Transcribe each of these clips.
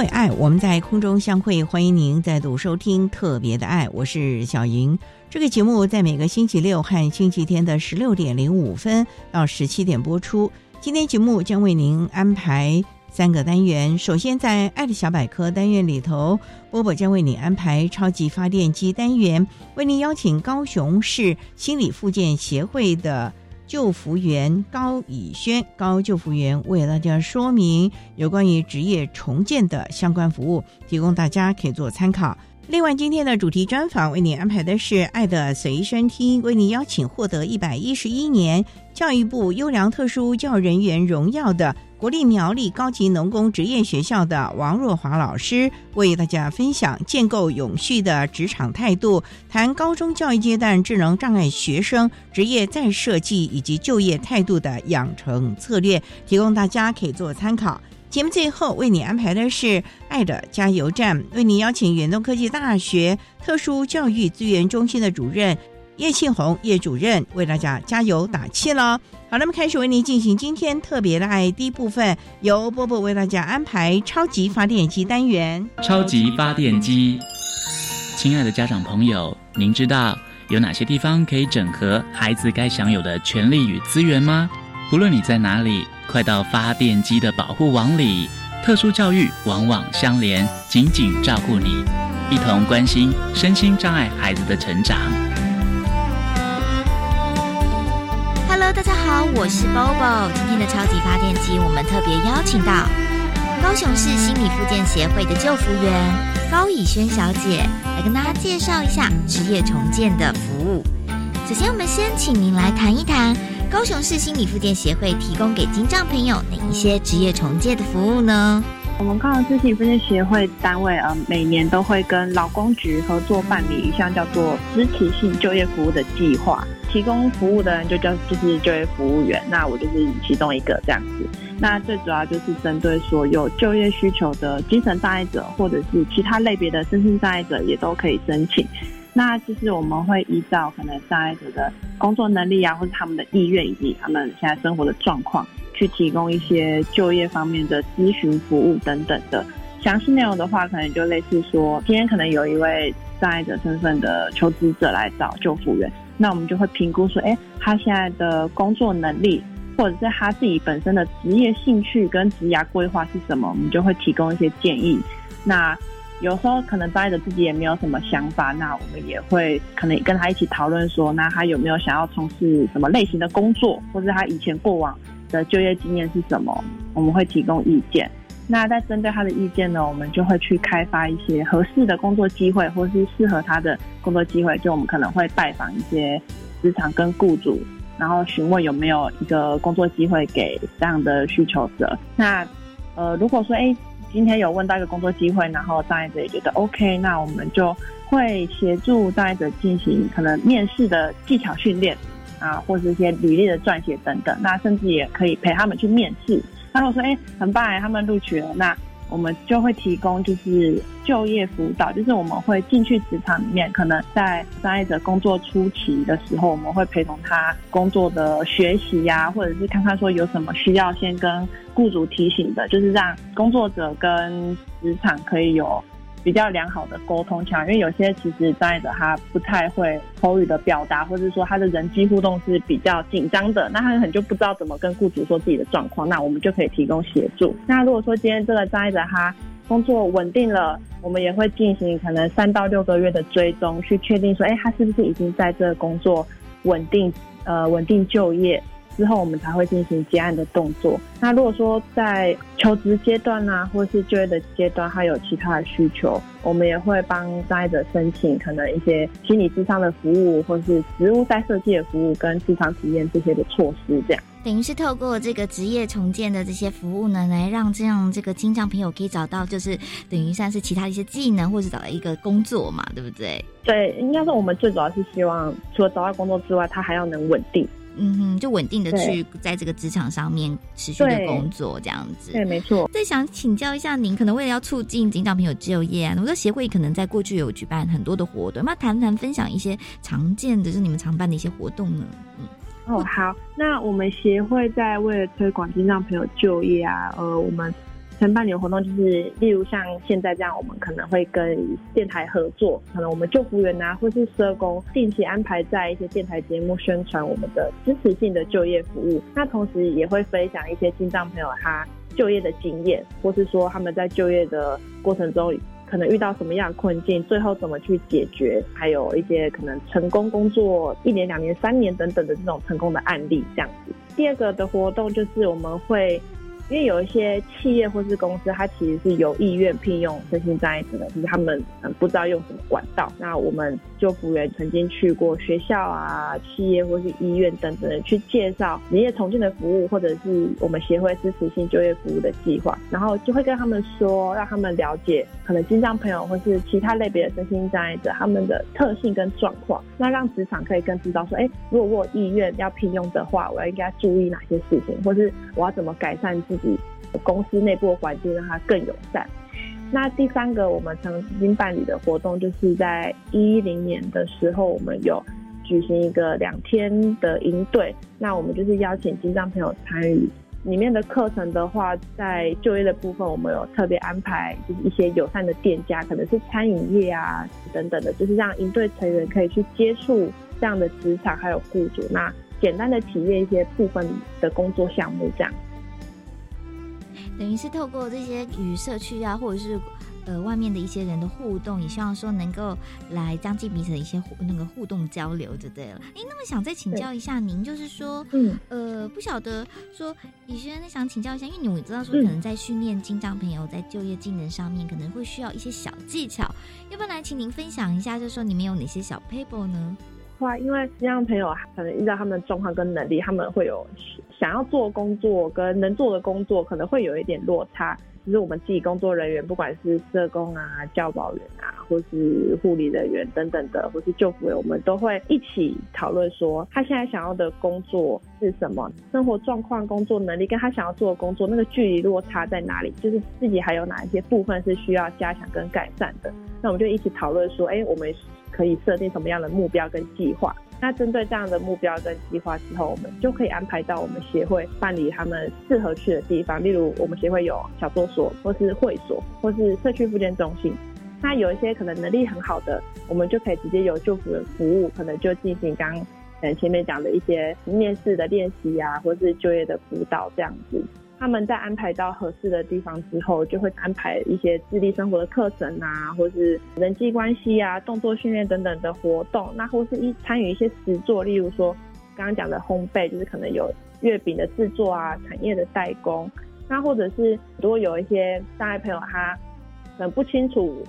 为爱，我们在空中相会，欢迎您再度收听特别的爱，我是小莹。这个节目在每个星期六和星期天的十六点零五分到十七点播出。今天节目将为您安排三个单元。首先，在“爱的小百科”单元里头，波波将为你安排超级发电机单元，为您邀请高雄市心理复健协会的救福员高以轩高救福员为大家说明有关于职业重建的相关服务，提供大家可以做参考。另外，今天的主题专访为你安排的是《爱的随身听》，为你邀请获得一百一十一年教育部优良特殊教人员荣耀的国立苗栗高级农工职业学校的王若华老师，为大家分享建构永续的职场态度，谈高中教育阶段智能障碍学生职业再设计以及就业态度的养成策略，提供大家可以做参考。节目最后为你安排的是“爱的加油站”，为你邀请远东科技大学特殊教育资源中心的主任叶庆红叶主任为大家加油打气了。好，那么开始为您进行今天特别的爱第一部分，由波波为大家安排超级发电机单元。超级发电机，亲爱的家长朋友，您知道有哪些地方可以整合孩子该享有的权利与资源吗？不论你在哪里。快到发电机的保护网里，特殊教育网网相连，紧紧照顾你，一同关心身心障碍孩子的成长。Hello，大家好，我是 Bobo。今天的超级发电机，我们特别邀请到高雄市心理复健协会的救服员高以轩小姐，来跟大家介绍一下职业重建的服务。首先，我们先请您来谈一谈。高雄市心理复健协会提供给金障朋友哪一些职业重建的服务呢？我们高雄市心理复健协会单位呃，每年都会跟劳工局合作办理一项叫做支持性就业服务的计划，提供服务的人就叫就是就业服务员，那我就是其中一个这样子。那最主要就是针对所有就业需求的精神障碍者，或者是其他类别的身心障碍者，也都可以申请。那就是我们会依照可能障碍者的工作能力啊，或者他们的意愿以及他们现在生活的状况，去提供一些就业方面的咨询服务等等的。详细内容的话，可能就类似说，今天可能有一位障碍者身份的求职者来找救护员，那我们就会评估说，哎，他现在的工作能力，或者是他自己本身的职业兴趣跟职涯规划是什么，我们就会提供一些建议。那有时候可能待着自己也没有什么想法，那我们也会可能跟他一起讨论说，那他有没有想要从事什么类型的工作，或者他以前过往的就业经验是什么，我们会提供意见。那在针对他的意见呢，我们就会去开发一些合适的工作机会，或是适合他的工作机会。就我们可能会拜访一些职场跟雇主，然后询问有没有一个工作机会给这样的需求者。那呃，如果说哎。今天有问到一个工作机会，然后障碍者也觉得 OK，那我们就会协助障碍者进行可能面试的技巧训练啊，或者一些履历的撰写等等。那甚至也可以陪他们去面试。那如果说哎很棒哎，他们录取了，那我们就会提供就是就业辅导，就是我们会进去职场里面，可能在障碍者工作初期的时候，我们会陪同他工作的学习呀，或者是看看说有什么需要先跟雇主提醒的，就是让工作者跟职场可以有。比较良好的沟通腔，因为有些其实障碍者他不太会口语的表达，或者说他的人际互动是比较紧张的，那他可能就不知道怎么跟雇主说自己的状况，那我们就可以提供协助。那如果说今天这个障碍者他工作稳定了，我们也会进行可能三到六个月的追踪，去确定说，哎，他是不是已经在这个工作稳定，呃，稳定就业。之后我们才会进行结案的动作。那如果说在求职阶段啊，或是就业的阶段，还有其他的需求，我们也会帮障碍者申请可能一些心理智商的服务，或是职务再设计的服务，跟职场体验这些的措施。这样等于是透过这个职业重建的这些服务呢，来让这样这个听障朋友可以找到，就是等于算是其他的一些技能，或者找到一个工作嘛，对不对？对，应该说我们最主要是希望，除了找到工作之外，他还要能稳定。嗯哼，就稳定的去在这个职场上面持续的工作，这样子。对，没错。再想请教一下您，可能为了要促进警长朋友就业啊，我的协会可能在过去有举办很多的活动，那谈谈分享一些常见的，就是你们常办的一些活动呢？嗯，哦，好，那我们协会在为了推广警长朋友就业啊，呃，我们。承办理的活动就是，例如像现在这样，我们可能会跟电台合作，可能我们救服员啊，或是社工，定期安排在一些电台节目宣传我们的支持性的就业服务。那同时也会分享一些听障朋友他就业的经验，或是说他们在就业的过程中可能遇到什么样的困境，最后怎么去解决，还有一些可能成功工作一年、两年、三年等等的这种成功的案例这样子。第二个的活动就是我们会。因为有一些企业或是公司，它其实是有意愿聘用身心障碍者的，就是他们嗯不知道用什么管道。那我们就服务员曾经去过学校啊、企业或是医院等等的去介绍职业重建的服务，或者是我们协会支持性就业服务的计划，然后就会跟他们说，让他们了解可能心脏朋友或是其他类别的身心障碍者他们的特性跟状况，那让职场可以更知道说，哎，如果我有意愿要聘用的话，我要应该注意哪些事情，或是我要怎么改善自己。公司内部的环境让它更友善。那第三个我们曾经办理的活动，就是在一零年的时候，我们有举行一个两天的营队。那我们就是邀请金藏朋友参与里面的课程的话，在就业的部分，我们有特别安排，就是一些友善的店家，可能是餐饮业啊等等的，就是让营队成员可以去接触这样的职场还有雇主，那简单的体验一些部分的工作项目这样。等于是透过这些与社区啊，或者是呃外面的一些人的互动，也希望说能够来增进彼此的一些那个互动交流，就对了。哎，那么想再请教一下您，就是说，嗯，呃，不晓得说以轩想请教一下，因为你知道说可能在训练金障朋友在就业技能上面可能会需要一些小技巧，要不要来请您分享一下，就是说你们有哪些小 paper 呢？话，因为金障朋友可能依照他们的状况跟能力，他们会有。想要做工作跟能做的工作可能会有一点落差，就是我们自己工作人员，不管是社工啊、教保员啊，或是护理人员等等的，或是救护员，我们都会一起讨论说，他现在想要的工作是什么，生活状况、工作能力跟他想要做的工作那个距离落差在哪里，就是自己还有哪一些部分是需要加强跟改善的。那我们就一起讨论说，哎，我们可以设定什么样的目标跟计划。那针对这样的目标跟计划之后，我们就可以安排到我们协会办理他们适合去的地方，例如我们协会有小作所，或是会所，或是社区复健中心。那有一些可能能力很好的，我们就可以直接有救辅员服务，可能就进行刚嗯前面讲的一些面试的练习啊，或是就业的辅导这样子。他们在安排到合适的地方之后，就会安排一些智力生活的课程啊，或是人际关系啊、动作训练等等的活动。那或是一参与一些实作，例如说刚刚讲的烘焙，就是可能有月饼的制作啊、产业的代工。那或者是如果有一些障碍朋友，他很不清楚。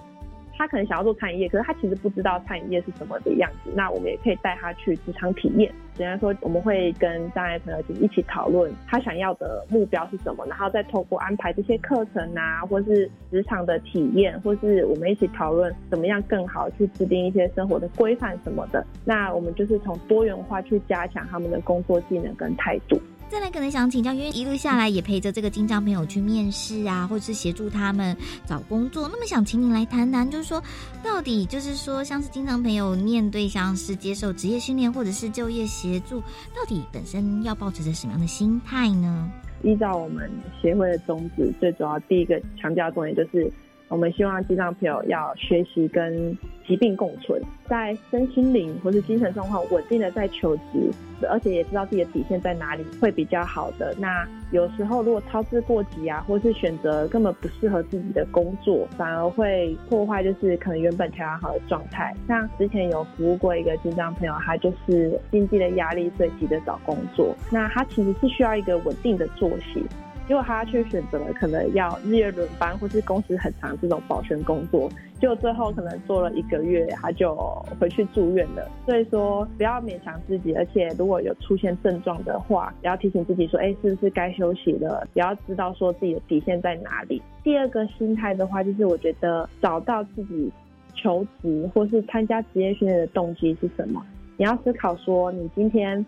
他可能想要做餐饮业，可是他其实不知道餐饮业是什么的样子。那我们也可以带他去职场体验。虽然说我们会跟障碍朋友一起讨论他想要的目标是什么，然后再透过安排这些课程啊，或是职场的体验，或是我们一起讨论怎么样更好去制定一些生活的规范什么的。那我们就是从多元化去加强他们的工作技能跟态度。再来可能想请教，因为一路下来也陪着这个金障朋友去面试啊，或者是协助他们找工作。那么想请您来谈谈，就是说到底就是说，像是金障朋友面对像是接受职业训练或者是就业协助，到底本身要保持着什么样的心态呢？依照我们协会的宗旨，最主要第一个强调重点就是。我们希望智障朋友要学习跟疾病共存，在身心灵或是精神状况稳定的在求职，而且也知道自己的底线在哪里，会比较好的。那有时候如果操之过急啊，或是选择根本不适合自己的工作，反而会破坏就是可能原本调养好的状态。像之前有服务过一个智障朋友，他就是经济的压力，所急着找工作。那他其实是需要一个稳定的作息。结果他却选择了可能要日夜轮班或是工时很长这种保全工作，结果最后可能做了一个月他就回去住院了。所以说不要勉强自己，而且如果有出现症状的话，也要提醒自己说，哎，是不是该休息了？也要知道说自己的底线在哪里。第二个心态的话，就是我觉得找到自己求职或是参加职业训练的动机是什么？你要思考说，你今天。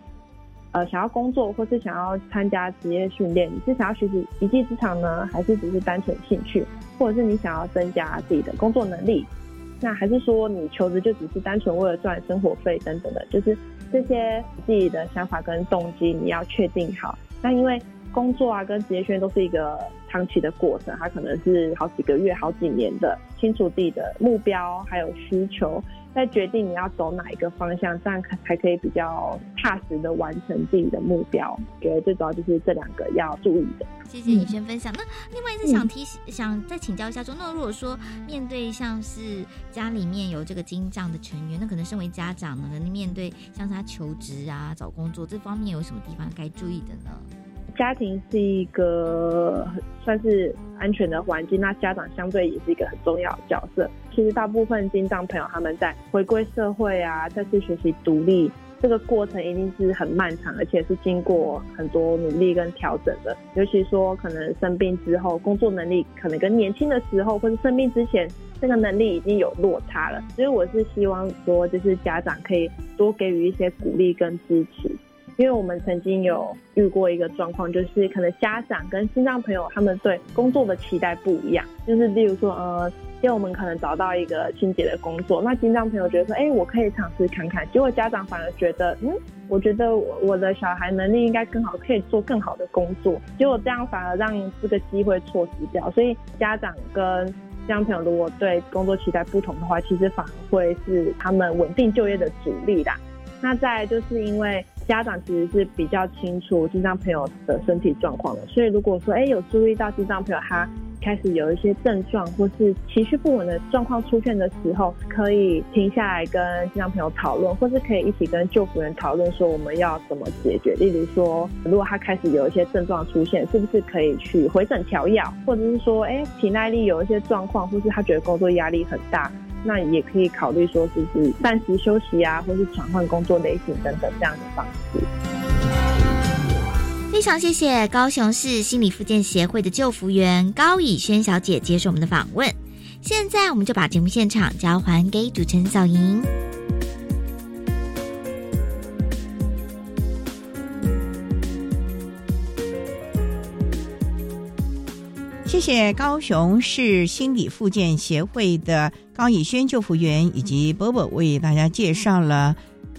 呃，想要工作或是想要参加职业训练，你是想要学习一技之长呢，还是只是单纯兴趣，或者是你想要增加自己的工作能力？那还是说你求职就只是单纯为了赚生活费等等的？就是这些自己的想法跟动机你要确定好。那因为工作啊跟职业训练都是一个长期的过程，它可能是好几个月、好几年的，清楚自己的目标还有需求。再决定你要走哪一个方向，这样才可以比较踏实的完成自己的目标。觉得最主要就是这两个要注意的。谢谢你先分享。那另外一次想提醒，想再请教一下，说那如果说面对像是家里面有这个金障的成员，那可能身为家长呢，可能面对像是他求职啊、找工作这方面有什么地方该注意的呢？家庭是一个算是安全的环境，那家长相对也是一个很重要的角色。其实大部分金藏朋友他们在回归社会啊，再次学习独立这个过程一定是很漫长，而且是经过很多努力跟调整的。尤其说可能生病之后，工作能力可能跟年轻的时候或者生病之前这个能力已经有落差了。所以我是希望说，就是家长可以多给予一些鼓励跟支持。因为我们曾经有遇过一个状况，就是可能家长跟心脏朋友他们对工作的期待不一样。就是例如说，呃，因为我们可能找到一个清洁的工作，那心脏朋友觉得说，哎，我可以尝试看看。结果家长反而觉得，嗯，我觉得我的小孩能力应该更好，可以做更好的工作。结果这样反而让这个机会错失掉。所以家长跟心脏朋友如果对工作期待不同的话，其实反而会是他们稳定就业的主力啦。那再就是因为。家长其实是比较清楚智障朋友的身体状况的，所以如果说哎有注意到智障朋友他开始有一些症状或是情绪不稳的状况出现的时候，可以停下来跟智障朋友讨论，或是可以一起跟救护员讨论说我们要怎么解决。例如说，如果他开始有一些症状出现，是不是可以去回诊调药，或者是说哎体耐力有一些状况，或是他觉得工作压力很大。那也可以考虑说，就是暂时休息啊，或是转换工作类型等等这样的方式。非常谢谢高雄市心理复健协会的救服员高以轩小姐接受我们的访问。现在我们就把节目现场交还给主持人小莹。谢谢高雄市心理复健协会的高以轩救护员以及波波为大家介绍了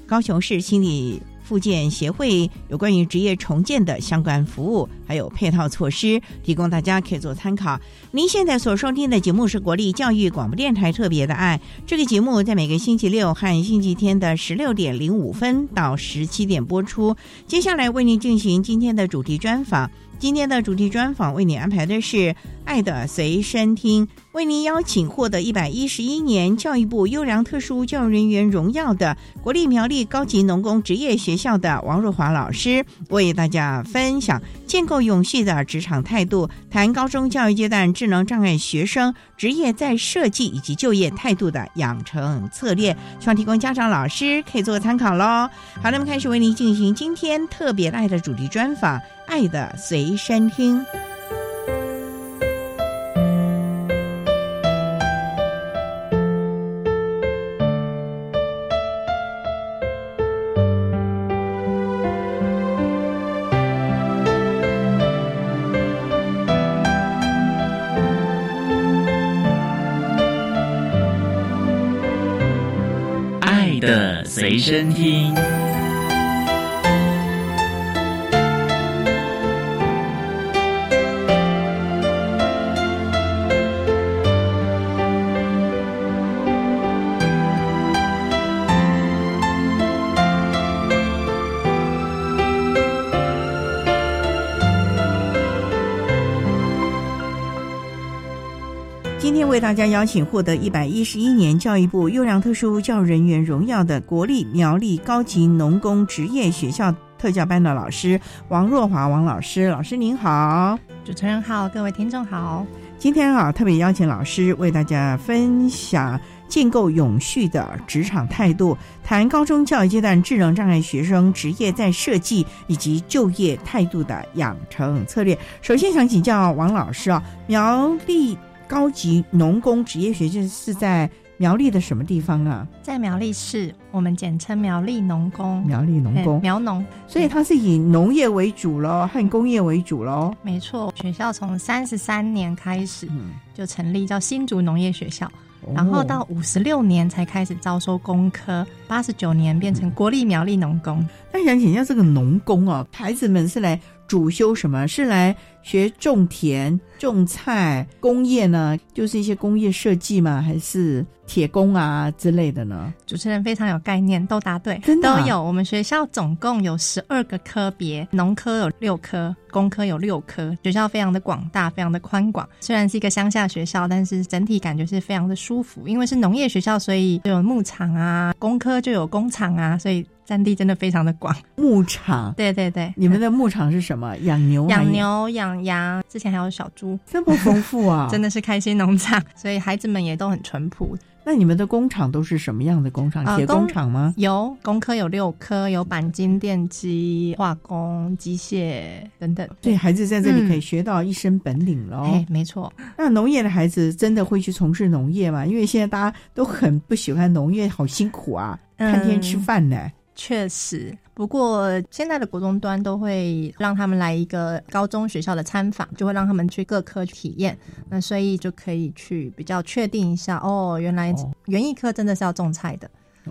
高雄市心理复健协会有关于职业重建的相关服务，还有配套措施，提供大家可以做参考。您现在所收听的节目是国立教育广播电台特别的爱，这个节目在每个星期六和星期天的十六点零五分到十七点播出。接下来为您进行今天的主题专访。今天的主题专访为你安排的是《爱的随身听》，为您邀请获得一百一十一年教育部优良特殊教育人员荣耀的国立苗栗高级农工职业学校的王若华老师，为大家分享建构永续的职场态度，谈高中教育阶段智能障碍学生职业在设计以及就业态度的养成策略，希望提供家长老师可以做个参考喽。好，那么开始为您进行今天特别爱的主题专访。爱的随身听爱的随身听。大家邀请获得一百一十一年教育部优良特殊教育人员荣耀的国立苗栗高级农工职业学校特教班的老师王若华王老师，老师您好，主持人好，各位听众好。今天啊，特别邀请老师为大家分享建构永续的职场态度，谈高中教育阶段智能障碍学生职业在设计以及就业态度的养成策略。首先想请教王老师啊，苗栗。高级农工职业学校是在苗栗的什么地方啊？在苗栗市，我们简称苗栗农工。苗栗农工，苗农，所以它是以农业为主喽，和工业为主喽。没错，学校从三十三年开始就成立，叫新竹农业学校。然后到五十六年才开始招收工科，八十九年变成国立苗栗农工。那想请教这个农工哦，孩子们是来主修什么？是来学种田、种菜、工业呢？就是一些工业设计嘛？还是？铁工啊之类的呢？主持人非常有概念，都答对，真的都有。我们学校总共有十二个科别，农科有六科，工科有六科，学校非常的广大，非常的宽广。虽然是一个乡下学校，但是整体感觉是非常的舒服。因为是农业学校，所以就有牧场啊，工科就有工厂啊，所以占地真的非常的广。牧场，对对对，你们的牧场是什么？养牛、养牛、养羊，之前还有小猪，这么丰富啊！真的是开心农场，所以孩子们也都很淳朴。那你们的工厂都是什么样的工厂？铁工厂吗？有工科有六科，有钣金、电机、化工、机械等等。对，孩子在这里可以学到一身本领喽。哎，没错。那农业的孩子真的会去从事农业吗？因为现在大家都很不喜欢农业，好辛苦啊，看天吃饭呢。确实，不过现在的国中端都会让他们来一个高中学校的参访，就会让他们去各科体验，那所以就可以去比较确定一下，哦，原来园艺科真的是要种菜的。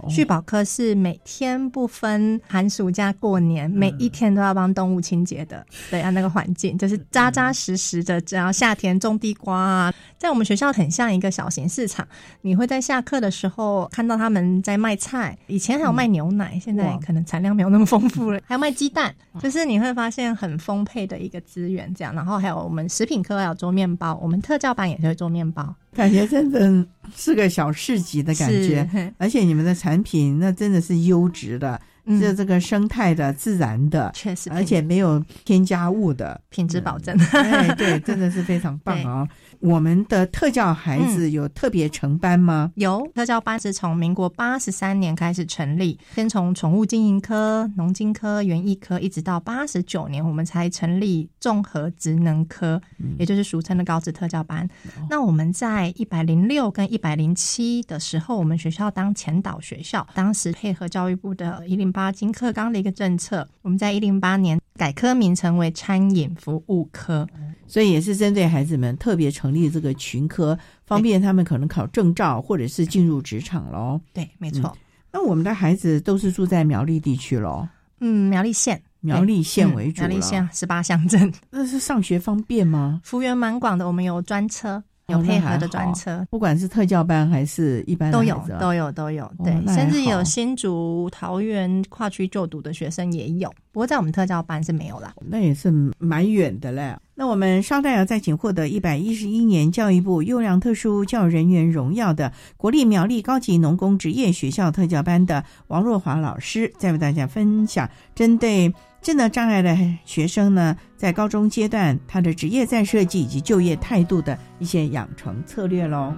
畜保科是每天不分寒暑假过年，每一天都要帮动物清洁的。对啊，那个环境就是扎扎实实的。只要夏天种地瓜啊，在我们学校很像一个小型市场。你会在下课的时候看到他们在卖菜，以前还有卖牛奶，现在可能产量没有那么丰富了。还有卖鸡蛋，就是你会发现很丰沛的一个资源。这样，然后还有我们食品科要做面包，我们特教班也会做面包。感觉真的是个小市集的感觉，而且你们的产品那真的是优质的，这这个生态的、自然的，确实，而且没有添加物的，品质保证。对对，真的是非常棒啊！我们的特教孩子有特别成班吗？有特教班是从民国八十三年开始成立，先从宠物经营科、农经科、园艺科，一直到八十九年，我们才成立综合职能科，也就是俗称的高职特教班。那我们在一百零六跟一百零七的时候，我们学校当前导学校，当时配合教育部的一零八金课纲的一个政策，我们在一零八年改科名称为餐饮服务科。所以也是针对孩子们特别成立这个群科，方便他们可能考证照或者是进入职场喽。对，没错。那我们的孩子都是住在苗栗地区喽？嗯，苗栗县，苗栗县为主。苗栗县十八乡镇。那是上学方便吗？幅员蛮广的，我们有专车。有配合的专车，不管是特教班还是一般都有，都有，都有。对，甚至有新竹、桃园跨区就读的学生也有。不过在我们特教班是没有啦。那也是蛮远的嘞。那我们稍待要再请获得一百一十一年教育部优良特殊教育人员荣耀的国立苗栗高级农工职业学校特教班的王若华老师，再为大家分享针对。智能障碍的学生呢，在高中阶段，他的职业再设计以及就业态度的一些养成策略喽。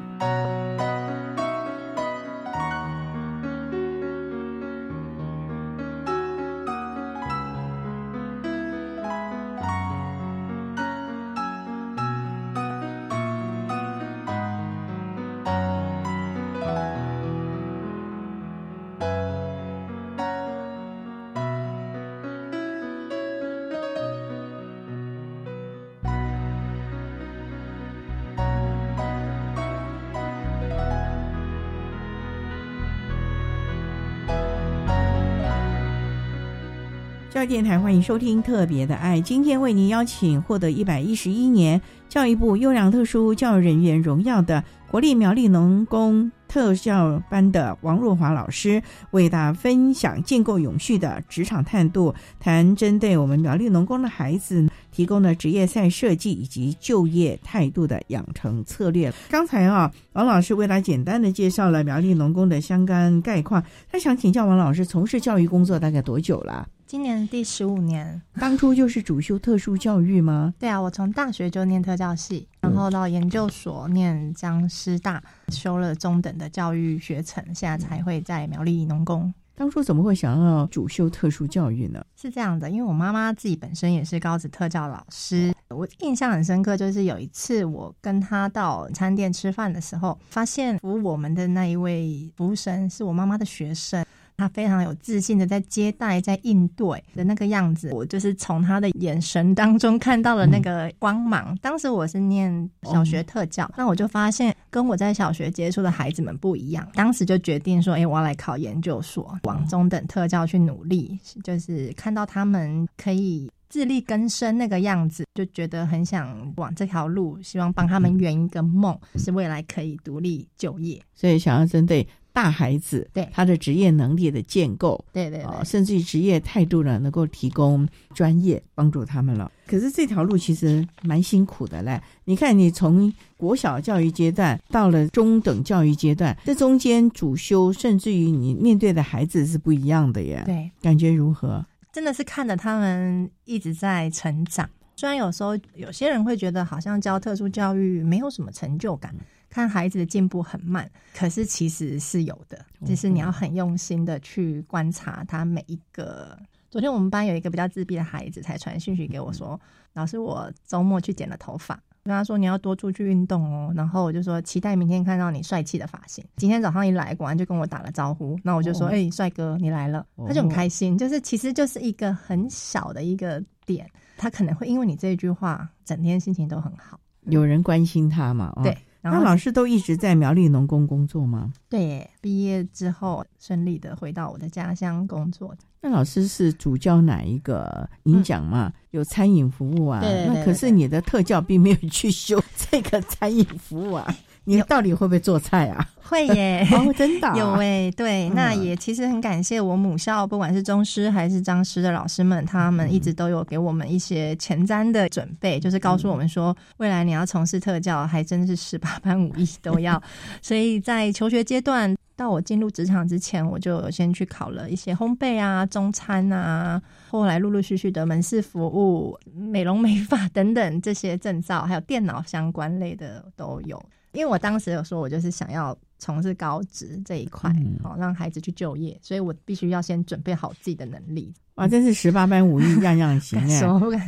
电台欢迎收听《特别的爱》，今天为您邀请获得一百一十一年教育部优良特殊教育人员荣耀的国立苗栗农工特教班的王若华老师，为大家分享建构永续的职场态度，谈针对我们苗栗农工的孩子提供的职业赛设计以及就业态度的养成策略。刚才啊，王老师为大家简单的介绍了苗栗农工的相关概况，他想请教王老师，从事教育工作大概多久了？今年第十五年，当初就是主修特殊教育吗？对啊，我从大学就念特教系，然后到研究所念江师大，修了中等的教育学程，现在才会在苗栗农工。当初怎么会想要主修特殊教育呢？是这样的，因为我妈妈自己本身也是高职特教老师，我印象很深刻，就是有一次我跟她到餐店吃饭的时候，发现服务我们的那一位服务生是我妈妈的学生。他非常有自信的在接待、在应对的那个样子，我就是从他的眼神当中看到了那个光芒。当时我是念小学特教，那我就发现跟我在小学接触的孩子们不一样。当时就决定说：“哎，我要来考研究所，往中等特教去努力。”就是看到他们可以自力更生那个样子，就觉得很想往这条路，希望帮他们圆一个梦，是未来可以独立就业。所以想要针对。大孩子对他的职业能力的建构，对对对，甚至于职业态度呢，能够提供专业帮助他们了。可是这条路其实蛮辛苦的嘞。你看，你从国小教育阶段到了中等教育阶段，这中间主修，甚至于你面对的孩子是不一样的耶。对，感觉如何？真的是看着他们一直在成长。虽然有时候有些人会觉得好像教特殊教育没有什么成就感。看孩子的进步很慢，可是其实是有的，就是你要很用心的去观察他每一个。昨天我们班有一个比较自闭的孩子，才传讯息给我说：“老师，我周末去剪了头发。”跟他说：“你要多出去运动哦。”然后我就说：“期待明天看到你帅气的发型。”今天早上一来，果然就跟我打了招呼。那我就说：“哎，帅哥，你来了。”他就很开心，就是其实就是一个很小的一个点，他可能会因为你这一句话，整天心情都很好。有人关心他嘛？对。那老师都一直在苗栗农工工作吗？对，毕业之后顺利的回到我的家乡工作。那老师是主教哪一个？您讲嘛，有餐饮服务啊。对那可是你的特教并没有去修这个餐饮服务啊。你到底会不会做菜啊？会耶，哦，真的有哎，对，那也其实很感谢我母校，不管是中师还是张师的老师们，他们一直都有给我们一些前瞻的准备，就是告诉我们说，未来你要从事特教，还真是十八般武艺都要。所以在求学阶段，到我进入职场之前，我就先去考了一些烘焙啊、中餐啊，后来陆陆续续的门市服务、美容美发等等这些证照，还有电脑相关类的都有。因为我当时有说，我就是想要从事高职这一块，好让孩子去就业，所以我必须要先准备好自己的能力。哇，真是十八般武艺样样行 哎，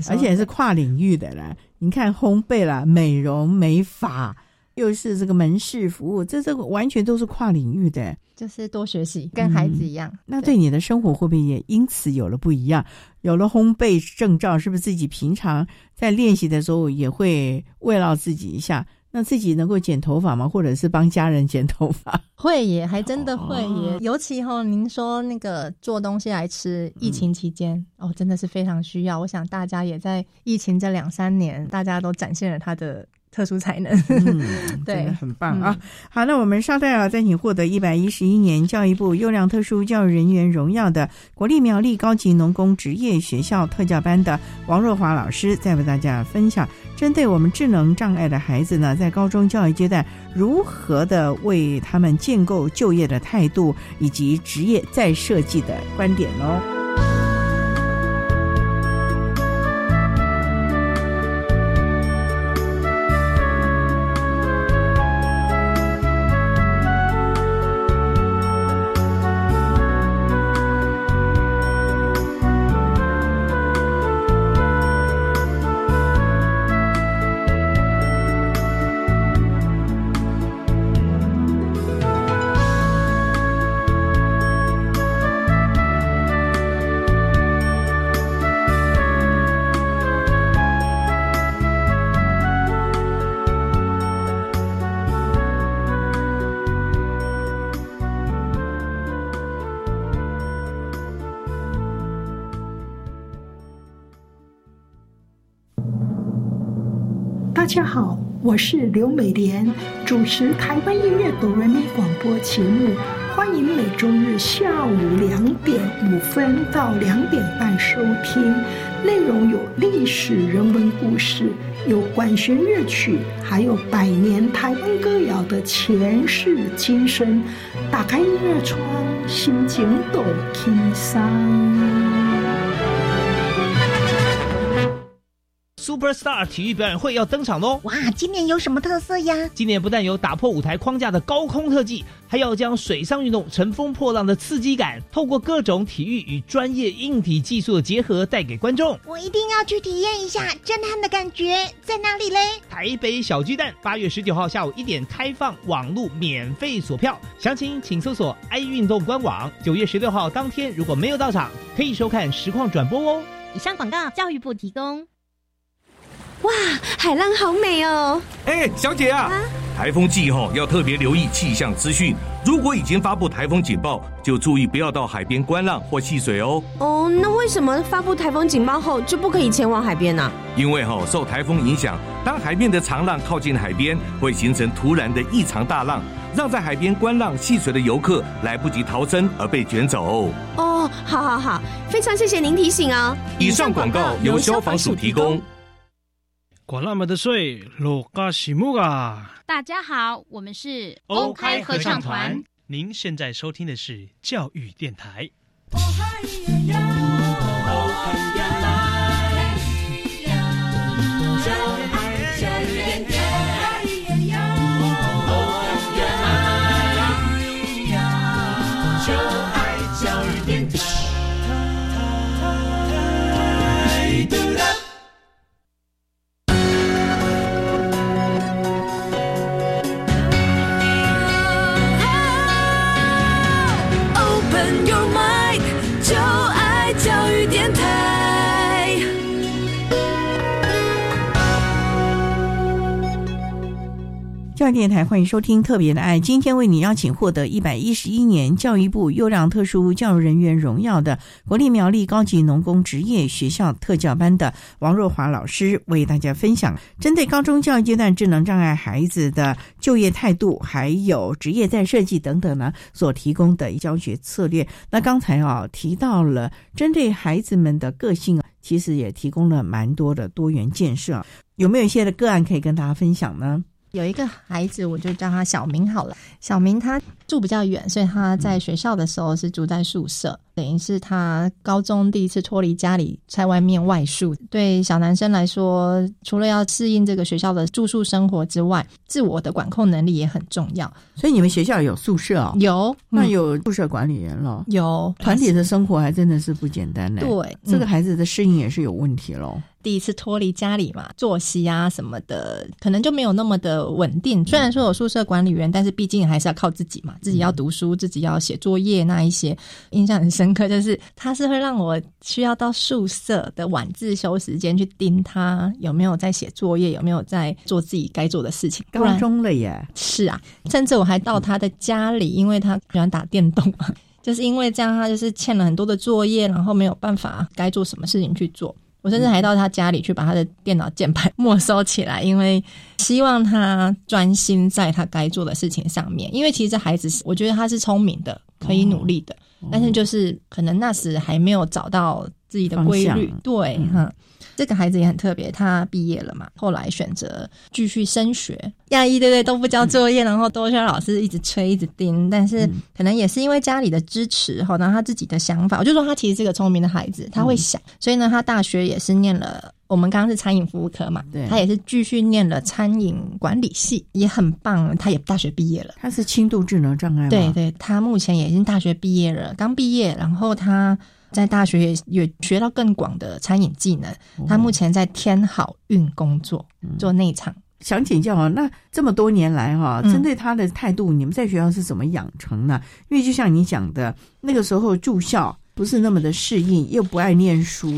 而且是跨领域的啦。你看烘焙啦、美容美发，又是这个门市服务，这这个完全都是跨领域的。就是多学习，跟孩子一样。那对你的生活会不会也因此有了不一样？有了烘焙证照，是不是自己平常在练习的时候也会慰劳自己一下？那自己能够剪头发吗？或者是帮家人剪头发？会耶，还真的会耶。尤其哈，您说那个做东西来吃，疫情期间哦，真的是非常需要。我想大家也在疫情这两三年，大家都展现了他的。特殊才能，对，很棒啊！好，那我们稍待啊，再请获得一百一十一年教育部优良特殊教育人员荣耀的国立苗栗高级农工职业学校特教班的王若华老师，再为大家分享针对我们智能障碍的孩子呢，在高中教育阶段如何的为他们建构就业的态度以及职业再设计的观点哦。是刘美莲，主持台湾音乐哆来咪广播节目，欢迎每周日下午两点五分到两点半收听。内容有历史人文故事，有管弦乐曲，还有百年台湾歌谣的前世今生。打开音乐窗，心情都轻松。Superstar 体育表演会要登场喽！哇，今年有什么特色呀？今年不但有打破舞台框架的高空特技，还要将水上运动乘风破浪的刺激感，透过各种体育与专业硬体技术的结合，带给观众。我一定要去体验一下震撼的感觉，在哪里嘞？台北小巨蛋，八月十九号下午一点开放网络免费锁票，详情请搜索 i 运动官网。九月十六号当天如果没有到场，可以收看实况转播哦。以上广告，教育部提供。哇，海浪好美哦！哎，小姐啊，台风季后要特别留意气象资讯。如果已经发布台风警报，就注意不要到海边观浪或戏水哦。哦，那为什么发布台风警报后就不可以前往海边呢？因为哈，受台风影响，当海面的长浪靠近海边，会形成突然的异常大浪，让在海边观浪戏水的游客来不及逃生而被卷走。哦，好好好，非常谢谢您提醒哦。以上广告由消防署提供。管那么的水，罗嘎西木啊！大家好，我们是欧开合唱团。您现在收听的是教育电台。电台欢迎收听《特别的爱》，今天为你邀请获得一百一十一年教育部优良特殊教育人员荣耀的国立苗栗高级农工职业学校特教班的王若华老师，为大家分享针对高中教育阶段智能障碍孩子的就业态度，还有职业再设计等等呢所提供的教学策略。那刚才啊提到了针对孩子们的个性，其实也提供了蛮多的多元建设。有没有一些的个案可以跟大家分享呢？有一个孩子，我就叫他小明好了。小明他住比较远，所以他在学校的时候是住在宿舍。等于是他高中第一次脱离家里，在外面外宿。对小男生来说，除了要适应这个学校的住宿生活之外，自我的管控能力也很重要。所以你们学校有宿舍哦？有，那有宿舍管理员了。有团体的生活还真的是不简单呢。对，这个孩子的适应也是有问题喽。第一次脱离家里嘛，作息啊什么的，可能就没有那么的稳定。虽然说有宿舍管理员，但是毕竟还是要靠自己嘛，自己要读书，自己要写作业那一些，印象很深。刻就是他是会让我需要到宿舍的晚自修时间去盯他有没有在写作业，有没有在做自己该做的事情。高中了耶，是啊，甚至我还到他的家里，因为他喜欢打电动嘛，就是因为这样，他就是欠了很多的作业，然后没有办法该做什么事情去做。我甚至还到他家里去把他的电脑键盘没收起来，因为希望他专心在他该做的事情上面。因为其实孩子，我觉得他是聪明的，可以努力的。但是就是可能那时还没有找到自己的规律，对哈。这个孩子也很特别，他毕业了嘛，后来选择继续升学。亚裔对不对？都不交作业，然后都需要老师一直催、一直盯。但是可能也是因为家里的支持，哈，然后他自己的想法，我就说他其实是个聪明的孩子，他会想。所以呢，他大学也是念了，我们刚刚是餐饮服务科嘛，对，他也是继续念了餐饮管理系，也很棒。他也大学毕业了，他是轻度智能障碍，对对，他目前也已经大学毕业了，刚毕业，然后他。在大学也也学到更广的餐饮技能。他目前在天好运工作，做内场。想请教啊，那这么多年来哈，针对他的态度，你们在学校是怎么养成呢？因为就像你讲的，那个时候住校不是那么的适应，又不爱念书，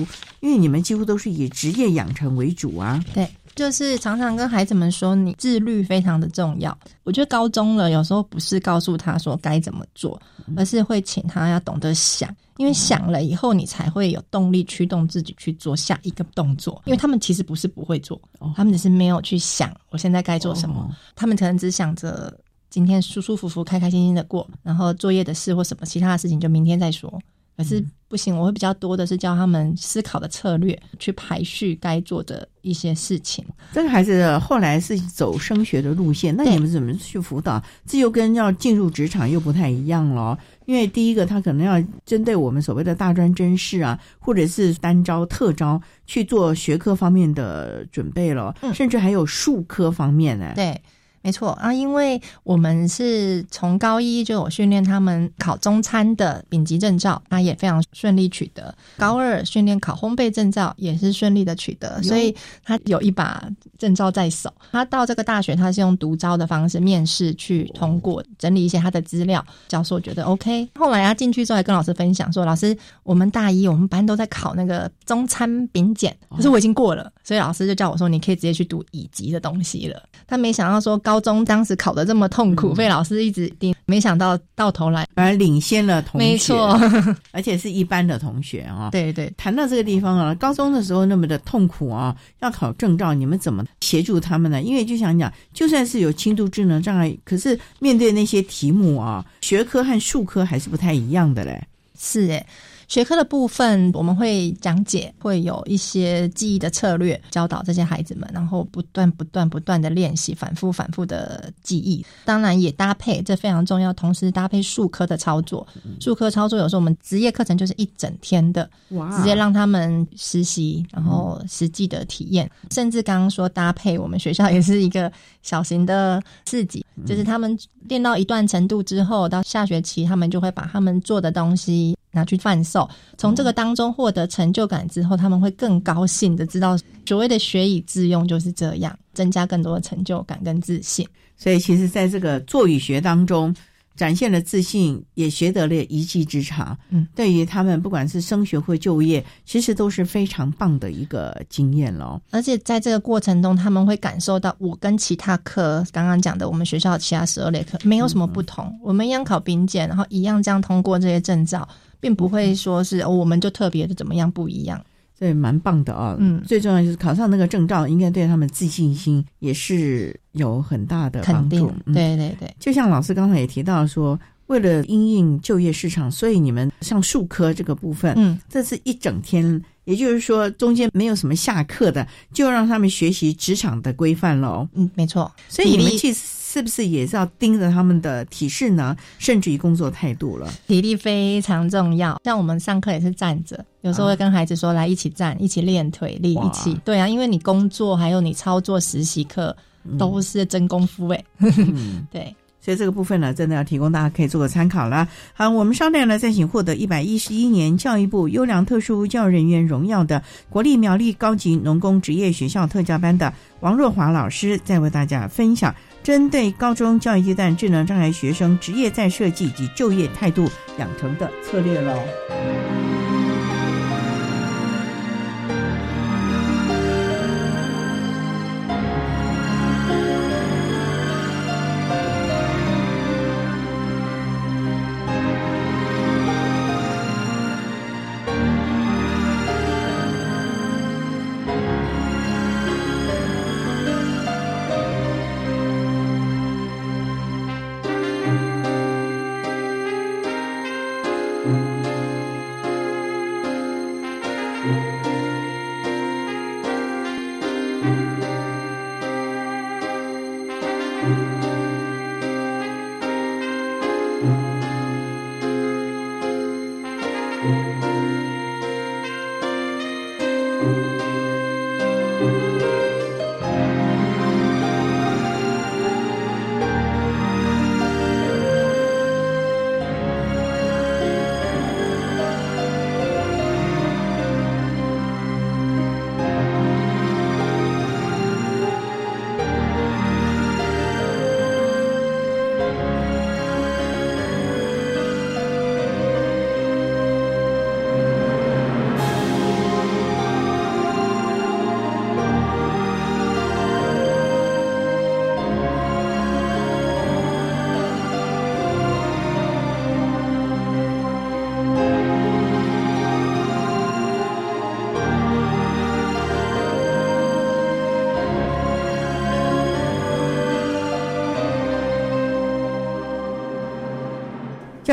因为你们几乎都是以职业养成为主啊。对，就是常常跟孩子们说，你自律非常的重要。我觉得高中了，有时候不是告诉他说该怎么做，而是会请他要懂得想，因为想了以后，你才会有动力驱动自己去做下一个动作。因为他们其实不是不会做，他们只是没有去想我现在该做什么，他们可能只想着今天舒舒服服、开开心心的过，然后作业的事或什么其他的事情就明天再说。可是不行，我会比较多的是教他们思考的策略，去排序该做的一些事情。这个孩子后来是走升学的路线，那你们怎么去辅导？这又跟要进入职场又不太一样了。因为第一个，他可能要针对我们所谓的大专真试啊，或者是单招特招去做学科方面的准备了，甚至还有术科方面呢。对。没错啊，因为我们是从高一就有训练他们考中餐的丙级证照，那也非常顺利取得。高二训练考烘焙证照也是顺利的取得，所以他有一把证照在手。他到这个大学，他是用独招的方式面试去通过，整理一些他的资料，教授觉得 OK。后来他进去之后，还跟老师分享说：“老师，我们大一我们班都在考那个中餐丙检，可是我已经过了，所以老师就叫我说，你可以直接去读乙级的东西了。”他没想到说。高中当时考的这么痛苦，被老师一直盯，没想到到头来反而领先了同学，没错，而且是一般的同学啊。对对，谈到这个地方啊，高中的时候那么的痛苦啊，要考证照，你们怎么协助他们呢？因为就想讲，就算是有轻度智能障碍，可是面对那些题目啊，学科和术科还是不太一样的嘞。是诶。学科的部分，我们会讲解，会有一些记忆的策略教导这些孩子们，然后不断、不断、不断的练习，反复、反复的记忆。当然也搭配，这非常重要。同时搭配术科的操作，术科操作有时候我们职业课程就是一整天的，直接让他们实习，然后实际的体验。甚至刚刚说搭配，我们学校也是一个小型的四级，就是他们练到一段程度之后，到下学期他们就会把他们做的东西。拿去贩售，从这个当中获得成就感之后，他们会更高兴的知道，所谓的学以致用就是这样，增加更多的成就感跟自信。所以，其实在这个做与学当中，展现了自信，也学得了一技之长。嗯，对于他们不管是升学或就业，其实都是非常棒的一个经验咯。而且在这个过程中，他们会感受到我跟其他科刚刚讲的，我们学校其他十二类科没有什么不同，我们一样考兵检，然后一样这样通过这些证照。并不会说是我们就特别的怎么样不一样，这蛮棒的啊。嗯，最重要就是考上那个证照，应该对他们自信心也是有很大的帮助。对对对，就像老师刚才也提到说，为了因应就业市场，所以你们像数科这个部分，嗯，这是一整天，也就是说中间没有什么下课的，就让他们学习职场的规范喽。嗯，没错。所以你们去。是不是也是要盯着他们的体式呢，甚至于工作态度了？体力非常重要。像我们上课也是站着，有时候会跟孩子说：“来，一起站，一起练腿力，一起。”对啊，因为你工作还有你操作实习课都是真功夫哎。对。所以这个部分呢，真的要提供大家可以做个参考了。好，我们商量呢，再请获得一百一十一年教育部优良特殊教育人员荣耀的国立苗栗高级农工职业学校特教班的王若华老师，再为大家分享针对高中教育阶段智能障碍学生职业再设计及就业态度养成的策略喽。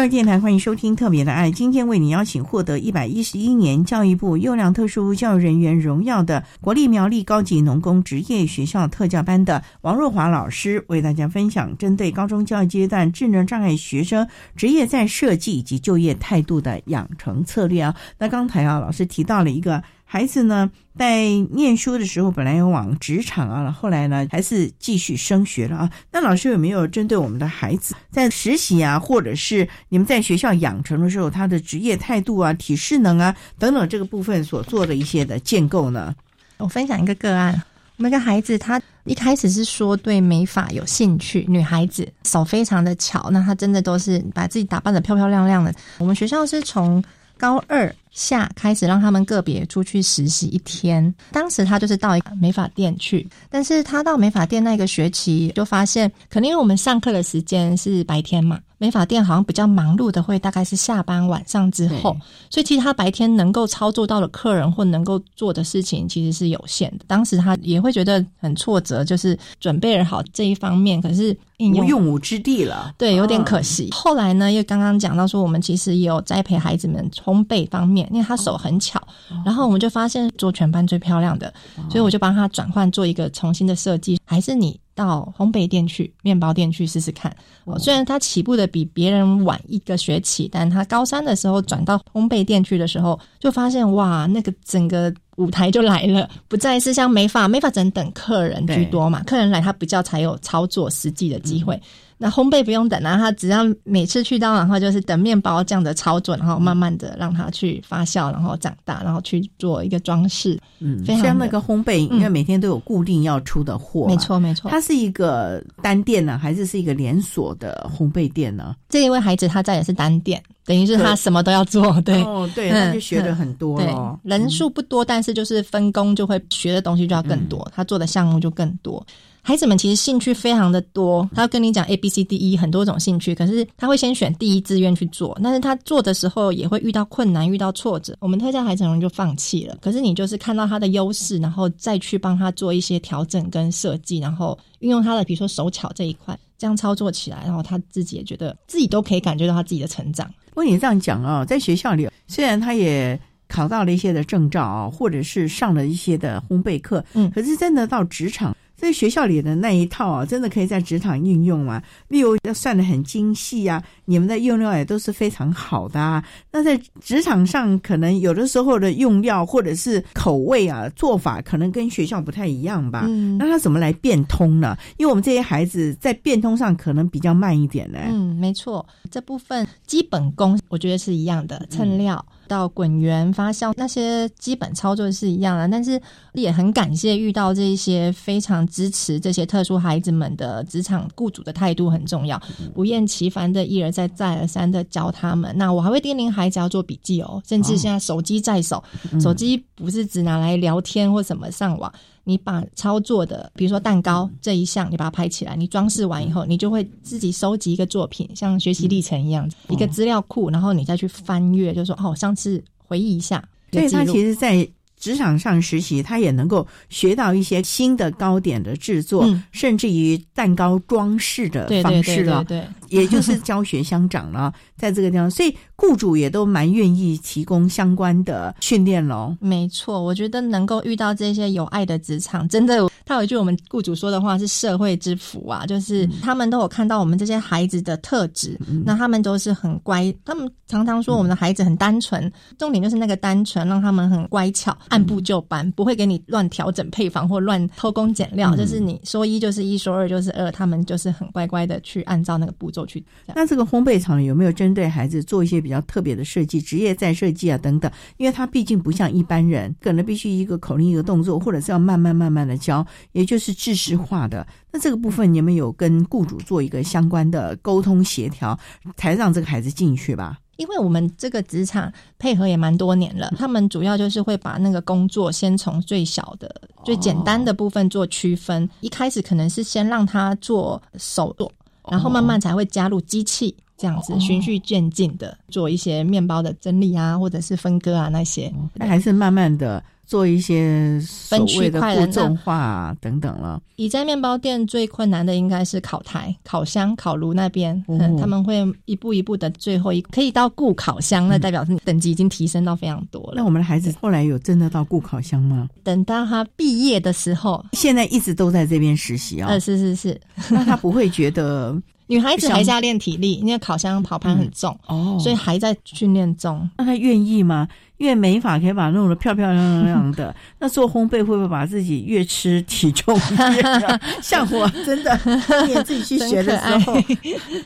电台欢迎收听《特别的爱》，今天为你邀请获得一百一十一年教育部优良特殊教育人员荣耀的国立苗栗高级农工职业学校特教班的王若华老师，为大家分享针对高中教育阶段智能障碍学生职业在设计以及就业态度的养成策略啊。那刚才啊，老师提到了一个。孩子呢，在念书的时候本来要往职场啊，后来呢还是继续升学了啊。那老师有没有针对我们的孩子在实习啊，或者是你们在学校养成的时候，他的职业态度啊、体适能啊等等这个部分所做的一些的建构呢？我分享一个个案，那个孩子他一开始是说对美发有兴趣，女孩子手非常的巧，那她真的都是把自己打扮的漂漂亮亮的。我们学校是从高二。下开始让他们个别出去实习一天，当时他就是到美发店去，但是他到美发店那个学期就发现，可能因为我们上课的时间是白天嘛，美发店好像比较忙碌的会大概是下班晚上之后，所以其实他白天能够操作到的客人或能够做的事情其实是有限的。当时他也会觉得很挫折，就是准备好这一方面，可是无用武之地了，对，有点可惜。后来呢，又刚刚讲到说，我们其实也有栽培孩子们烘焙方面。因为他手很巧，然后我们就发现做全班最漂亮的，所以我就帮他转换做一个重新的设计，还是你到烘焙店去、面包店去试试看。虽然他起步的比别人晚一个学期，但他高三的时候转到烘焙店去的时候，就发现哇，那个整个舞台就来了，不再是像美发、美发整等客人居多嘛，客人来他比较才有操作实际的机会。那烘焙不用等啊，他只要每次去到，然后就是等面包这样的操作，然后慢慢的让它去发酵，然后长大，然后去做一个装饰。嗯，像那个烘焙，因为每天都有固定要出的货。没错，没错。它是一个单店呢，还是是一个连锁的烘焙店呢？这一位孩子他在也是单店，等于是他什么都要做。对，哦，对，他就学的很多了。人数不多，但是就是分工就会学的东西就要更多，他做的项目就更多。孩子们其实兴趣非常的多，他要跟你讲 A B C D E 很多种兴趣，可是他会先选第一志愿去做，但是他做的时候也会遇到困难，遇到挫折，我们特教孩子很容易就放弃了。可是你就是看到他的优势，然后再去帮他做一些调整跟设计，然后运用他的比如说手巧这一块，这样操作起来，然后他自己也觉得自己都可以感觉到他自己的成长。不过你这样讲啊，在学校里虽然他也考到了一些的证照啊，或者是上了一些的烘焙课，嗯，可是真的到职场。在学校里的那一套啊，真的可以在职场应用吗？例如要算的很精细啊，你们的用料也都是非常好的啊。那在职场上，可能有的时候的用料或者是口味啊、做法，可能跟学校不太一样吧。嗯，那他怎么来变通呢？因为我们这些孩子在变通上可能比较慢一点呢。嗯，没错，这部分基本功我觉得是一样的，称料。到滚圆发酵那些基本操作是一样的，但是也很感谢遇到这些非常支持这些特殊孩子们的职场雇主的态度很重要，不厌其烦的一而再再而三的教他们。那我还会叮咛孩子要做笔记哦，甚至现在手机在手，手机不是只拿来聊天或什么上网。你把操作的，比如说蛋糕这一项，你把它拍起来，你装饰完以后，你就会自己收集一个作品，像学习历程一样，一个资料库，然后你再去翻阅，就说哦，上次回忆一下。所以他其实，在职场上实习，他也能够学到一些新的糕点的制作，甚至于蛋糕装饰的方式了。对，也就是 教学相长了，在这个地方，所以。雇主也都蛮愿意提供相关的训练喽。没错，我觉得能够遇到这些有爱的职场，真的，他有一句我们雇主说的话是社会之福啊，就是他们都有看到我们这些孩子的特质，那他们都是很乖。他们常常说我们的孩子很单纯，重点就是那个单纯，让他们很乖巧，按部就班，不会给你乱调整配方或乱偷工减料。就是你说一就是一，说二就是二，他们就是很乖乖的去按照那个步骤去。那这个烘焙厂有没有针对孩子做一些？比较特别的设计，职业再设计啊等等，因为他毕竟不像一般人，可能必须一个口令一个动作，或者是要慢慢慢慢的教，也就是知识化的。那这个部分你们有跟雇主做一个相关的沟通协调，才让这个孩子进去吧？因为我们这个职场配合也蛮多年了，他们主要就是会把那个工作先从最小的、最简单的部分做区分，一开始可能是先让他做手做，然后慢慢才会加入机器。这样子循序渐进的做一些面包的整理啊，或者是分割啊那些，那还是慢慢的做一些所谓的分区块的步骤化啊等等了。以在面包店最困难的应该是烤台、烤箱、烤炉那边，哦嗯，他们会一步一步的，最后一可以到顾烤箱，那代表是你等级已经提升到非常多了。那我们的孩子后来有真的到顾烤箱吗？等到他毕业的时候，现在一直都在这边实习啊、呃，是是是，那他不会觉得 女孩子还是要练体力，因为烤箱跑盘很重，哦，所以还在训练中。那他愿意吗？因为美发可以把它弄得漂漂亮亮的，那做烘焙会不会把自己越吃体重越高？像我 真的今年自己去学的时候，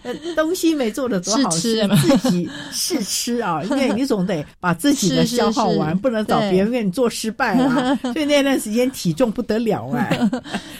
呃东西没做的多好吃，自己试吃啊，因为你总得把自己的消耗完，是不能找别人给你做失败啊。所以那段时间体重不得了哎，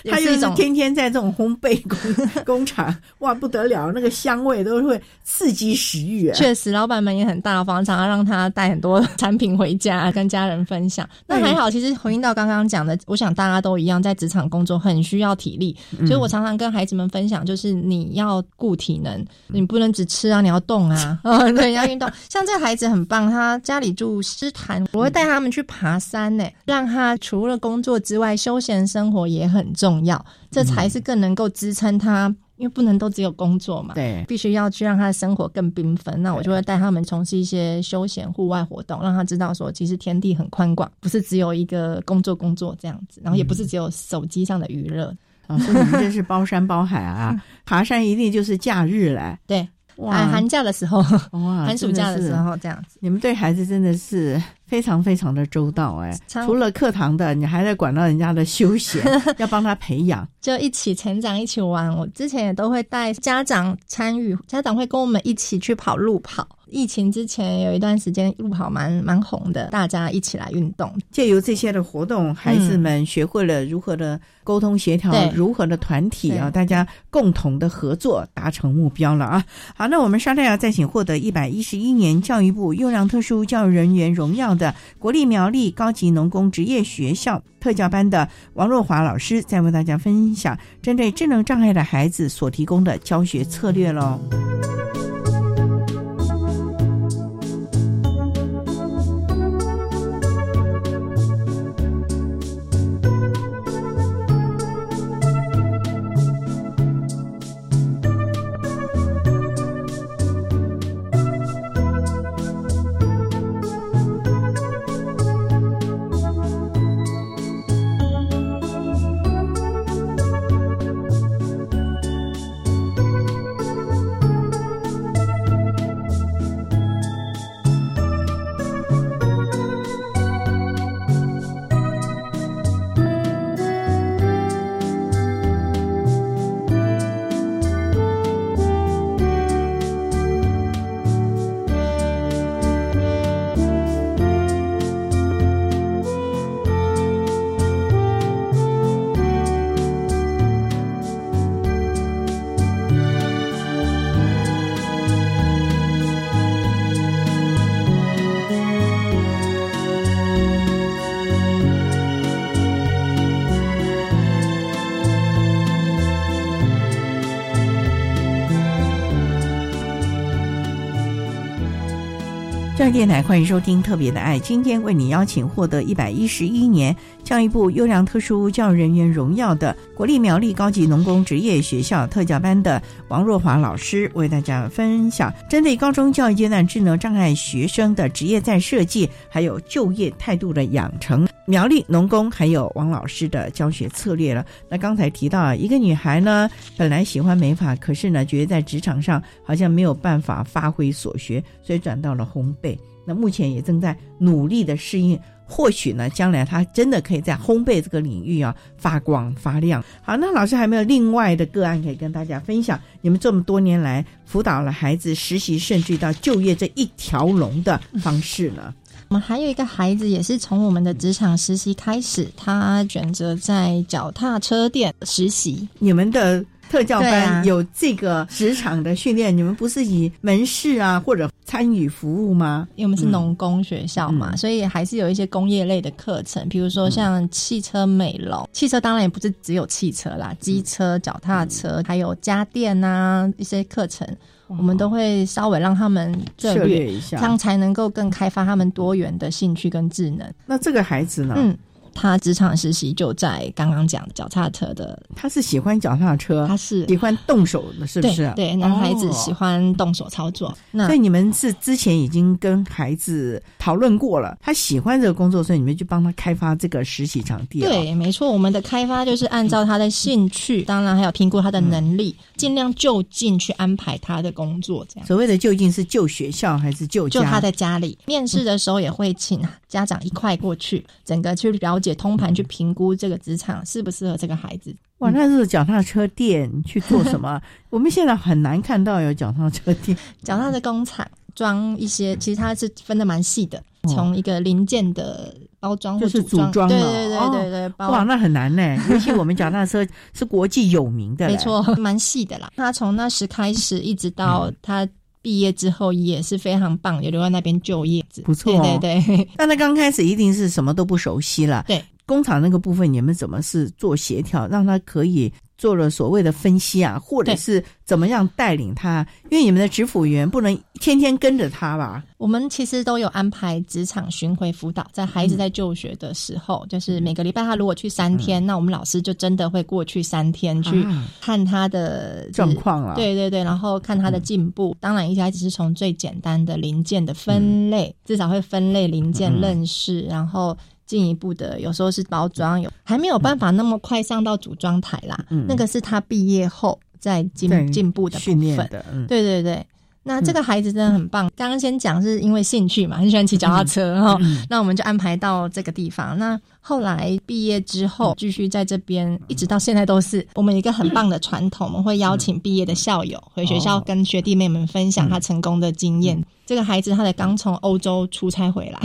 他就是也一种天天在这种烘焙工工厂，哇不得了，那个香味都会刺激食欲哎。确实，老板们也很大方，常常让他带很多产品回家 跟家人分享。那还好，其实回应到刚刚讲的，我想大家都一样，在职场工作很需要体力，嗯所以我常常跟孩子们分享，就是你要顾体能，你不能只吃啊，你要动啊，嗯，对，要运动。像这个孩子很棒，他家里住诗坛，我会带他们去爬山呢，让他除了工作之外，休闲生活也很重要，这才是更能够支撑他。因为不能都只有工作嘛，对，必须要去让他的生活更缤纷。那我就会带他们从事一些休闲户外活动，让他知道说，其实天地很宽广，不是只有一个工作工作这样子，然后也不是只有手机上的娱乐。啊，所以你们真是包山包海啊，爬山一定就是假日来。对，哇寒寒假的时候，哇，寒暑假的时候这样子，你们对孩子真的是非常非常的周到哎。超除了课堂的，你还在管到人家的休闲，要帮他培养。就一起成长，一起玩。我之前也都会带家长参与，家长会跟我们一起去跑路跑。疫情之前有一段时间路跑蛮蛮红的，大家一起来运动。借由这些的活动，孩子们学会了如何的沟通协调，对如何的团体啊，大家共同的合作达成目标了啊。好，那我们稍待要再请获得一百一十一年教育部优良特殊教育人员荣耀的国立苗栗高级农工职业学校特教班的王若华老师，在为大家分享针对智能障碍的孩子所提供的教学策略喽。电台欢迎收听《特别的爱》，今天为你邀请获得一百一十一年教育部优良特殊教育人员荣耀的国立苗栗高级农工职业学校特教班的王若华老师，为大家分享针对高中教育阶段智能障碍学生的职业再设计，还有就业态度的养成。苗栗农工还有王老师的教学策略了。那刚才提到啊，一个女孩呢，本来喜欢美发，可是呢，觉得在职场上好像没有办法发挥所学，所以转到了烘焙。那目前也正在努力的适应，或许呢，将来他真的可以在烘焙这个领域啊发光发亮。好，那老师还没有另外的个案可以跟大家分享？你们这么多年来辅导了孩子实习，甚至到就业这一条龙的方式呢？我们还有一个孩子，也是从我们的职场实习开始，他选择在脚踏车店实习。你们的特教班有这个职场的训练，你们不是以门市啊或者参与服务吗？因为我们是农工学校嘛，嗯所以还是有一些工业类的课程，比如说像汽车美容。汽车当然也不是只有汽车啦，机车、脚踏车，还有家电啊一些课程，我们都会稍微让他们涉涉略一下这样才能够更开发他们多元的兴趣跟智能。那这个孩子呢？嗯，他职场实习就在刚刚讲的脚踏车的，他是喜欢脚踏车，他是喜欢动手的，是不是？对对，男孩子哦喜欢动手操作。那所以你们是之前已经跟孩子讨论过了，他喜欢这个工作，所以你们就帮他开发这个实习场地了。对，没错，我们的开发就是按照他的兴趣，当然还有评估他的能力，尽量就近去安排他的工作，这样。所谓的就近是就学校还是就家？就他在家里，面试的时候也会请家长一块过去，整个去了解通盘，去评估这个职场适不适合这个孩子。哇，那是脚踏车店去做什么？我们现在很难看到有脚踏车店。脚踏的工厂装一些，其实它是分的蛮细的，哦从一个零件的包装就是组装，对对对对对，包哇，那很难呢。尤其我们脚踏车是国际有名的，没错，蛮细的啦。他从那时开始一直嗯到他毕业之后也是非常棒，也留在那边就业。不错、哦，对对对。但他 刚开始一定是什么都不熟悉了。对，工厂那个部分你们怎么是做协调，让他可以做了所谓的分析啊，或者是怎么样带领他？因为你们的职辅员不能天天跟着他吧？我们其实都有安排职场巡回辅导，在孩子在就学的时候，嗯、就是每个礼拜他如果去三天，嗯、那我们老师就真的会过去三天去看他的状况了。对对对，然后看他的进步。嗯、当然，一开始是从最简单的零件的分类，至少会分类零件认识，然后。进一步的，有时候是包装，有还没有办法那么快上到组装台啦。嗯、那个是他毕业后在进进步的部分。的，嗯、对对对。那这个孩子真的很棒。刚刚先讲是因为兴趣嘛，很喜欢骑脚踏车，然后、嗯、那我们就安排到这个地方。那后来毕业之后，继续在这边，一直到现在都是我们一个很棒的传统，我们会邀请毕业的校友回学校跟学弟妹们分享他成功的经验。这个孩子他才刚从欧洲出差回来。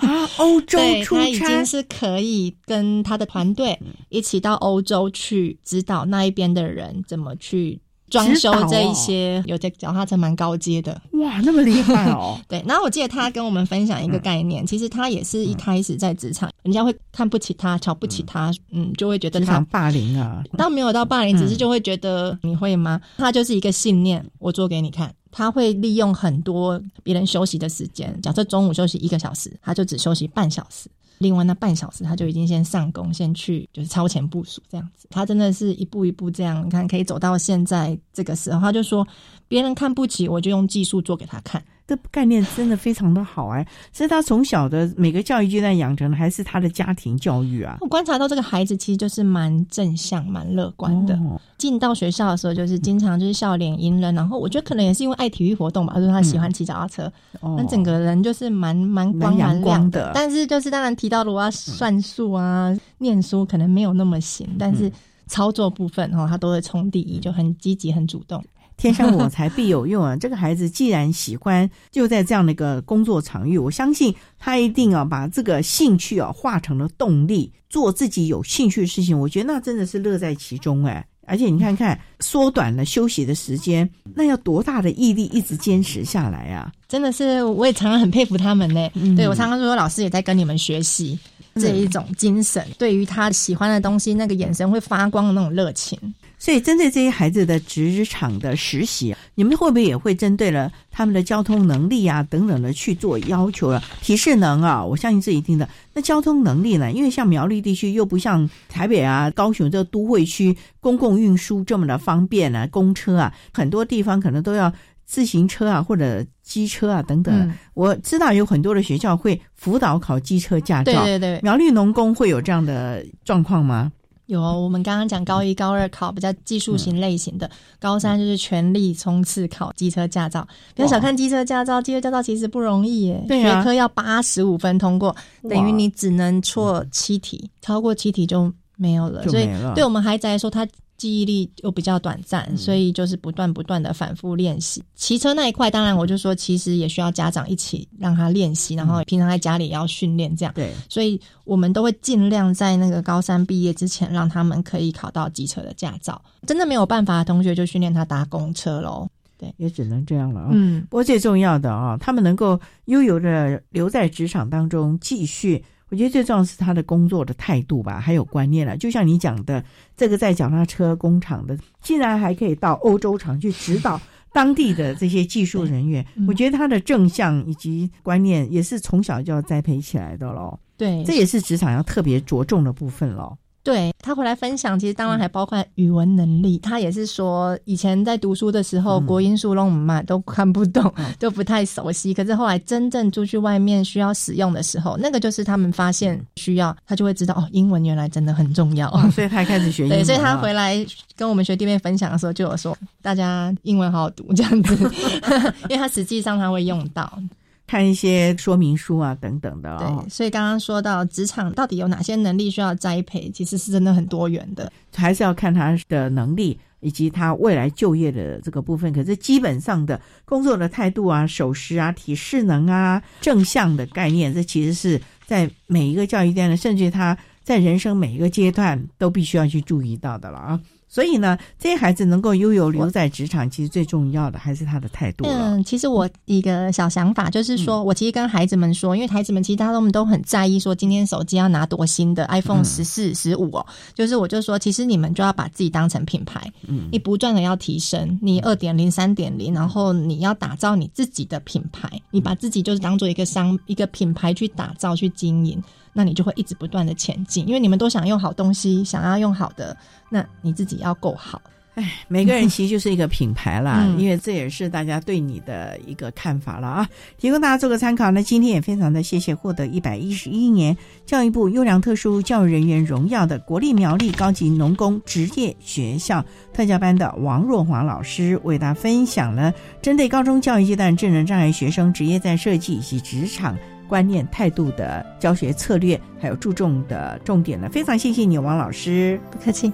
啊，欧洲出差，他已经是可以跟他的团队一起到欧洲去指导那一边的人怎么去装修这一些，有的脚踏车蛮高阶的。哇，那么厉害哦！对，然后我记得他跟我们分享一个概念，其实他也是一开始在职场，人家会看不起他、瞧不起他，嗯，就会觉得他霸凌啊。倒没有到霸凌，只是就会觉得你会吗？他就是一个信念，我做给你看。他会利用很多别人休息的时间，假设中午休息一个小时，他就只休息半小时，另外那半小时他就已经先上工，先去就是超前部署这样子。他真的是一步一步这样，你看可以走到现在这个时候，他就说别人看不起我，就用技术做给他看。这概念真的非常的好哎，是他从小的每个教育阶段养成的，还是他的家庭教育啊？我观察到这个孩子其实就是蛮正向、蛮乐观的。哦、进到学校的时候，就是经常就是笑脸迎人，然后我觉得可能也是因为爱体育活动吧，就是他喜欢骑脚踏车，那、嗯、整个人就是蛮蛮光蛮亮的。但是就是当然提到如果要算数啊、嗯、念书，可能没有那么行，但是操作部分哈、哦，他都会冲第一，就很积极、很主动。天生我材必有用啊！这个孩子既然喜欢，就在这样的一个工作场域，我相信他一定啊把这个兴趣啊化成了动力，做自己有兴趣的事情。我觉得那真的是乐在其中哎！而且你看看，缩短了休息的时间，那要多大的毅力一直坚持下来啊！真的是，我也常常很佩服他们呢。嗯、对我常常说，老师也在跟你们学习这一种精神，对于他喜欢的东西，那个眼神会发光的那种热情。所以，针对这些孩子的职场的实习，你们会不会也会针对了他们的交通能力啊等等的去做要求了？提示能啊，我相信是一定的。那交通能力呢？因为像苗栗地区又不像台北啊、高雄这都会区，公共运输这么的方便啊，公车啊，很多地方可能都要自行车啊或者机车啊等等。嗯、我知道有很多的学校会辅导考机车驾照，对对对。苗栗农工会有这样的状况吗？有，我们刚刚讲高一、高二考比较技术型类型的，嗯、高三就是全力冲刺考机车驾照。不要小看机车驾照，机车驾照其实不容易耶，对啊、学科要八十五分通过，等于你只能错七题，超过七题就没有了。所以对我们孩子来说，他记忆力又比较短暂，所以就是不断不断的反复练习。骑车那一块，当然我就说，其实也需要家长一起让他练习，然后平常在家里也要训练这样。对，所以我们都会尽量在那个高三毕业之前，让他们可以考到机车的驾照。真的没有办法的同学，就训练他搭公车喽。对，也只能这样了啊。嗯，不过最重要的啊，他们能够悠游的留在职场当中继续。我觉得最重要是他的工作的态度吧，还有观念了。就像你讲的，这个在脚踏车工厂的，竟然还可以到欧洲厂去指导当地的这些技术人员，我觉得他的正向以及观念也是从小就要栽培起来的喽。对，这也是职场要特别着重的部分喽。对他回来分享，其实当然还包括语文能力。他也是说，以前在读书的时候，国音数弄嘛都看不懂，都不太熟悉。可是后来真正出去外面需要使用的时候，那个就是他们发现需要，他就会知道哦，英文原来真的很重要。所以他开始学英文。对，所以他回来跟我们学弟妹分享的时候，就有说大家英文好好读这样子，因为他实际上他会用到。看一些说明书啊，等等的哦。对，所以刚刚说到职场到底有哪些能力需要栽培，其实是真的很多元的，还是要看他的能力以及他未来就业的这个部分。可是基本上的工作的态度啊、守时啊、体适能啊、正向的概念，这其实是在每一个教育阶段，甚至他在人生每一个阶段都必须要去注意到的了啊。所以呢，这些孩子能够拥有留在职场，其实最重要的还是他的态度嗯，其实我一个小想法就是说，我其实跟孩子们说，因为孩子们其实他们都很在意说，今天手机要拿多新的 iPhone 十四、十五哦。就是我就说，其实你们就要把自己当成品牌，嗯，你不断的要提升，你二点零、三点零，然后你要打造你自己的品牌，你把自己就是当做一个商、一个品牌去打造、去经营。那你就会一直不断的前进，因为你们都想用好东西，想要用好的，那你自己要够好。哎，每个人其实就是一个品牌啦，因为这也是大家对你的一个看法了啊，提供大家做个参考。那今天也非常的谢谢获得一百一十一年教育部优良特殊教育人员荣耀的国立苗栗高级农工职业学校特教班的王若华老师，为大家分享了针对高中教育阶段智能障碍学生职业在设计以及职场。观念态度的教学策略，还有注重的重点呢，非常谢谢你，王老师，不客气。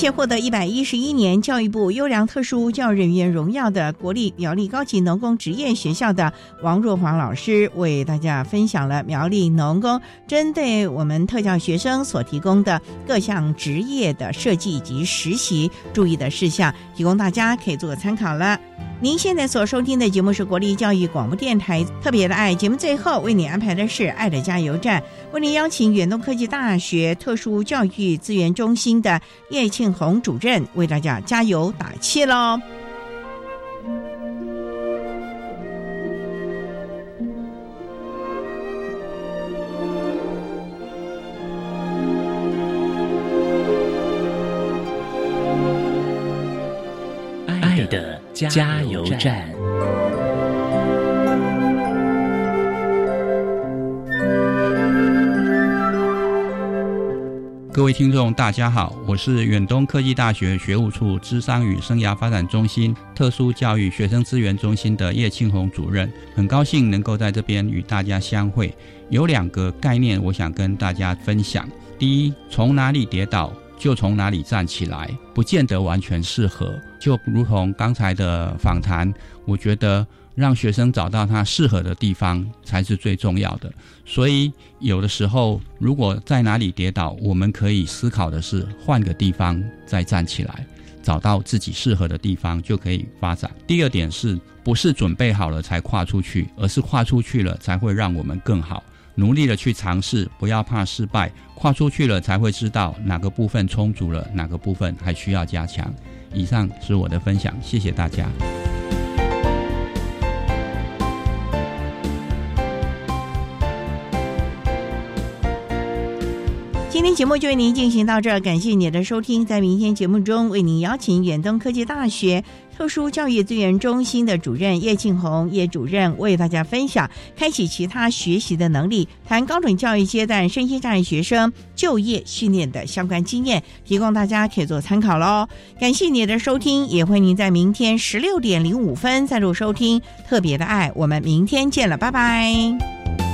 且获得一百一十一年教育部优良特殊教育人员荣耀的国立苗栗高级农工职业学校的王若华老师，为大家分享了苗栗农工针对我们特教学生所提供的各项职业的设计以及实习注意的事项，提供大家可以做个参考了。您现在所收听的节目是国立教育广播电台特别的爱节目，最后为你安排的是爱的加油站，为您邀请远东科技大学特殊教育资源中心的叶庆红主任为大家加油打气喽。加油站。各位听众，大家好，我是远东科技大学学务处智商与生涯发展中心特殊教育学生资源中心的叶庆红主任，很高兴能够在这边与大家相会。有两个概念，我想跟大家分享。第一，从哪里跌倒？就从哪里站起来，不见得完全适合。就如同刚才的访谈，我觉得让学生找到他适合的地方才是最重要的。所以有的时候，如果在哪里跌倒，我们可以思考的是换个地方再站起来，找到自己适合的地方就可以发展。第二点是不是准备好了才跨出去，而是跨出去了才会让我们更好。努力的去尝试，不要怕失败，跨出去了才会知道哪个部分充足了，哪个部分还需要加强。以上是我的分享，谢谢大家。今天节目就为您进行到这儿，感谢你的收听。在明天节目中，为您邀请远东科技大学特殊教育资源中心的主任叶庆红叶主任为大家分享开启其他学习的能力，谈高等教育阶段身心障碍学生就业训练的相关经验，提供大家可以做参考喽。感谢你的收听，也欢迎您在明天十六点零五分再度收听特别的爱。我们明天见了，拜拜。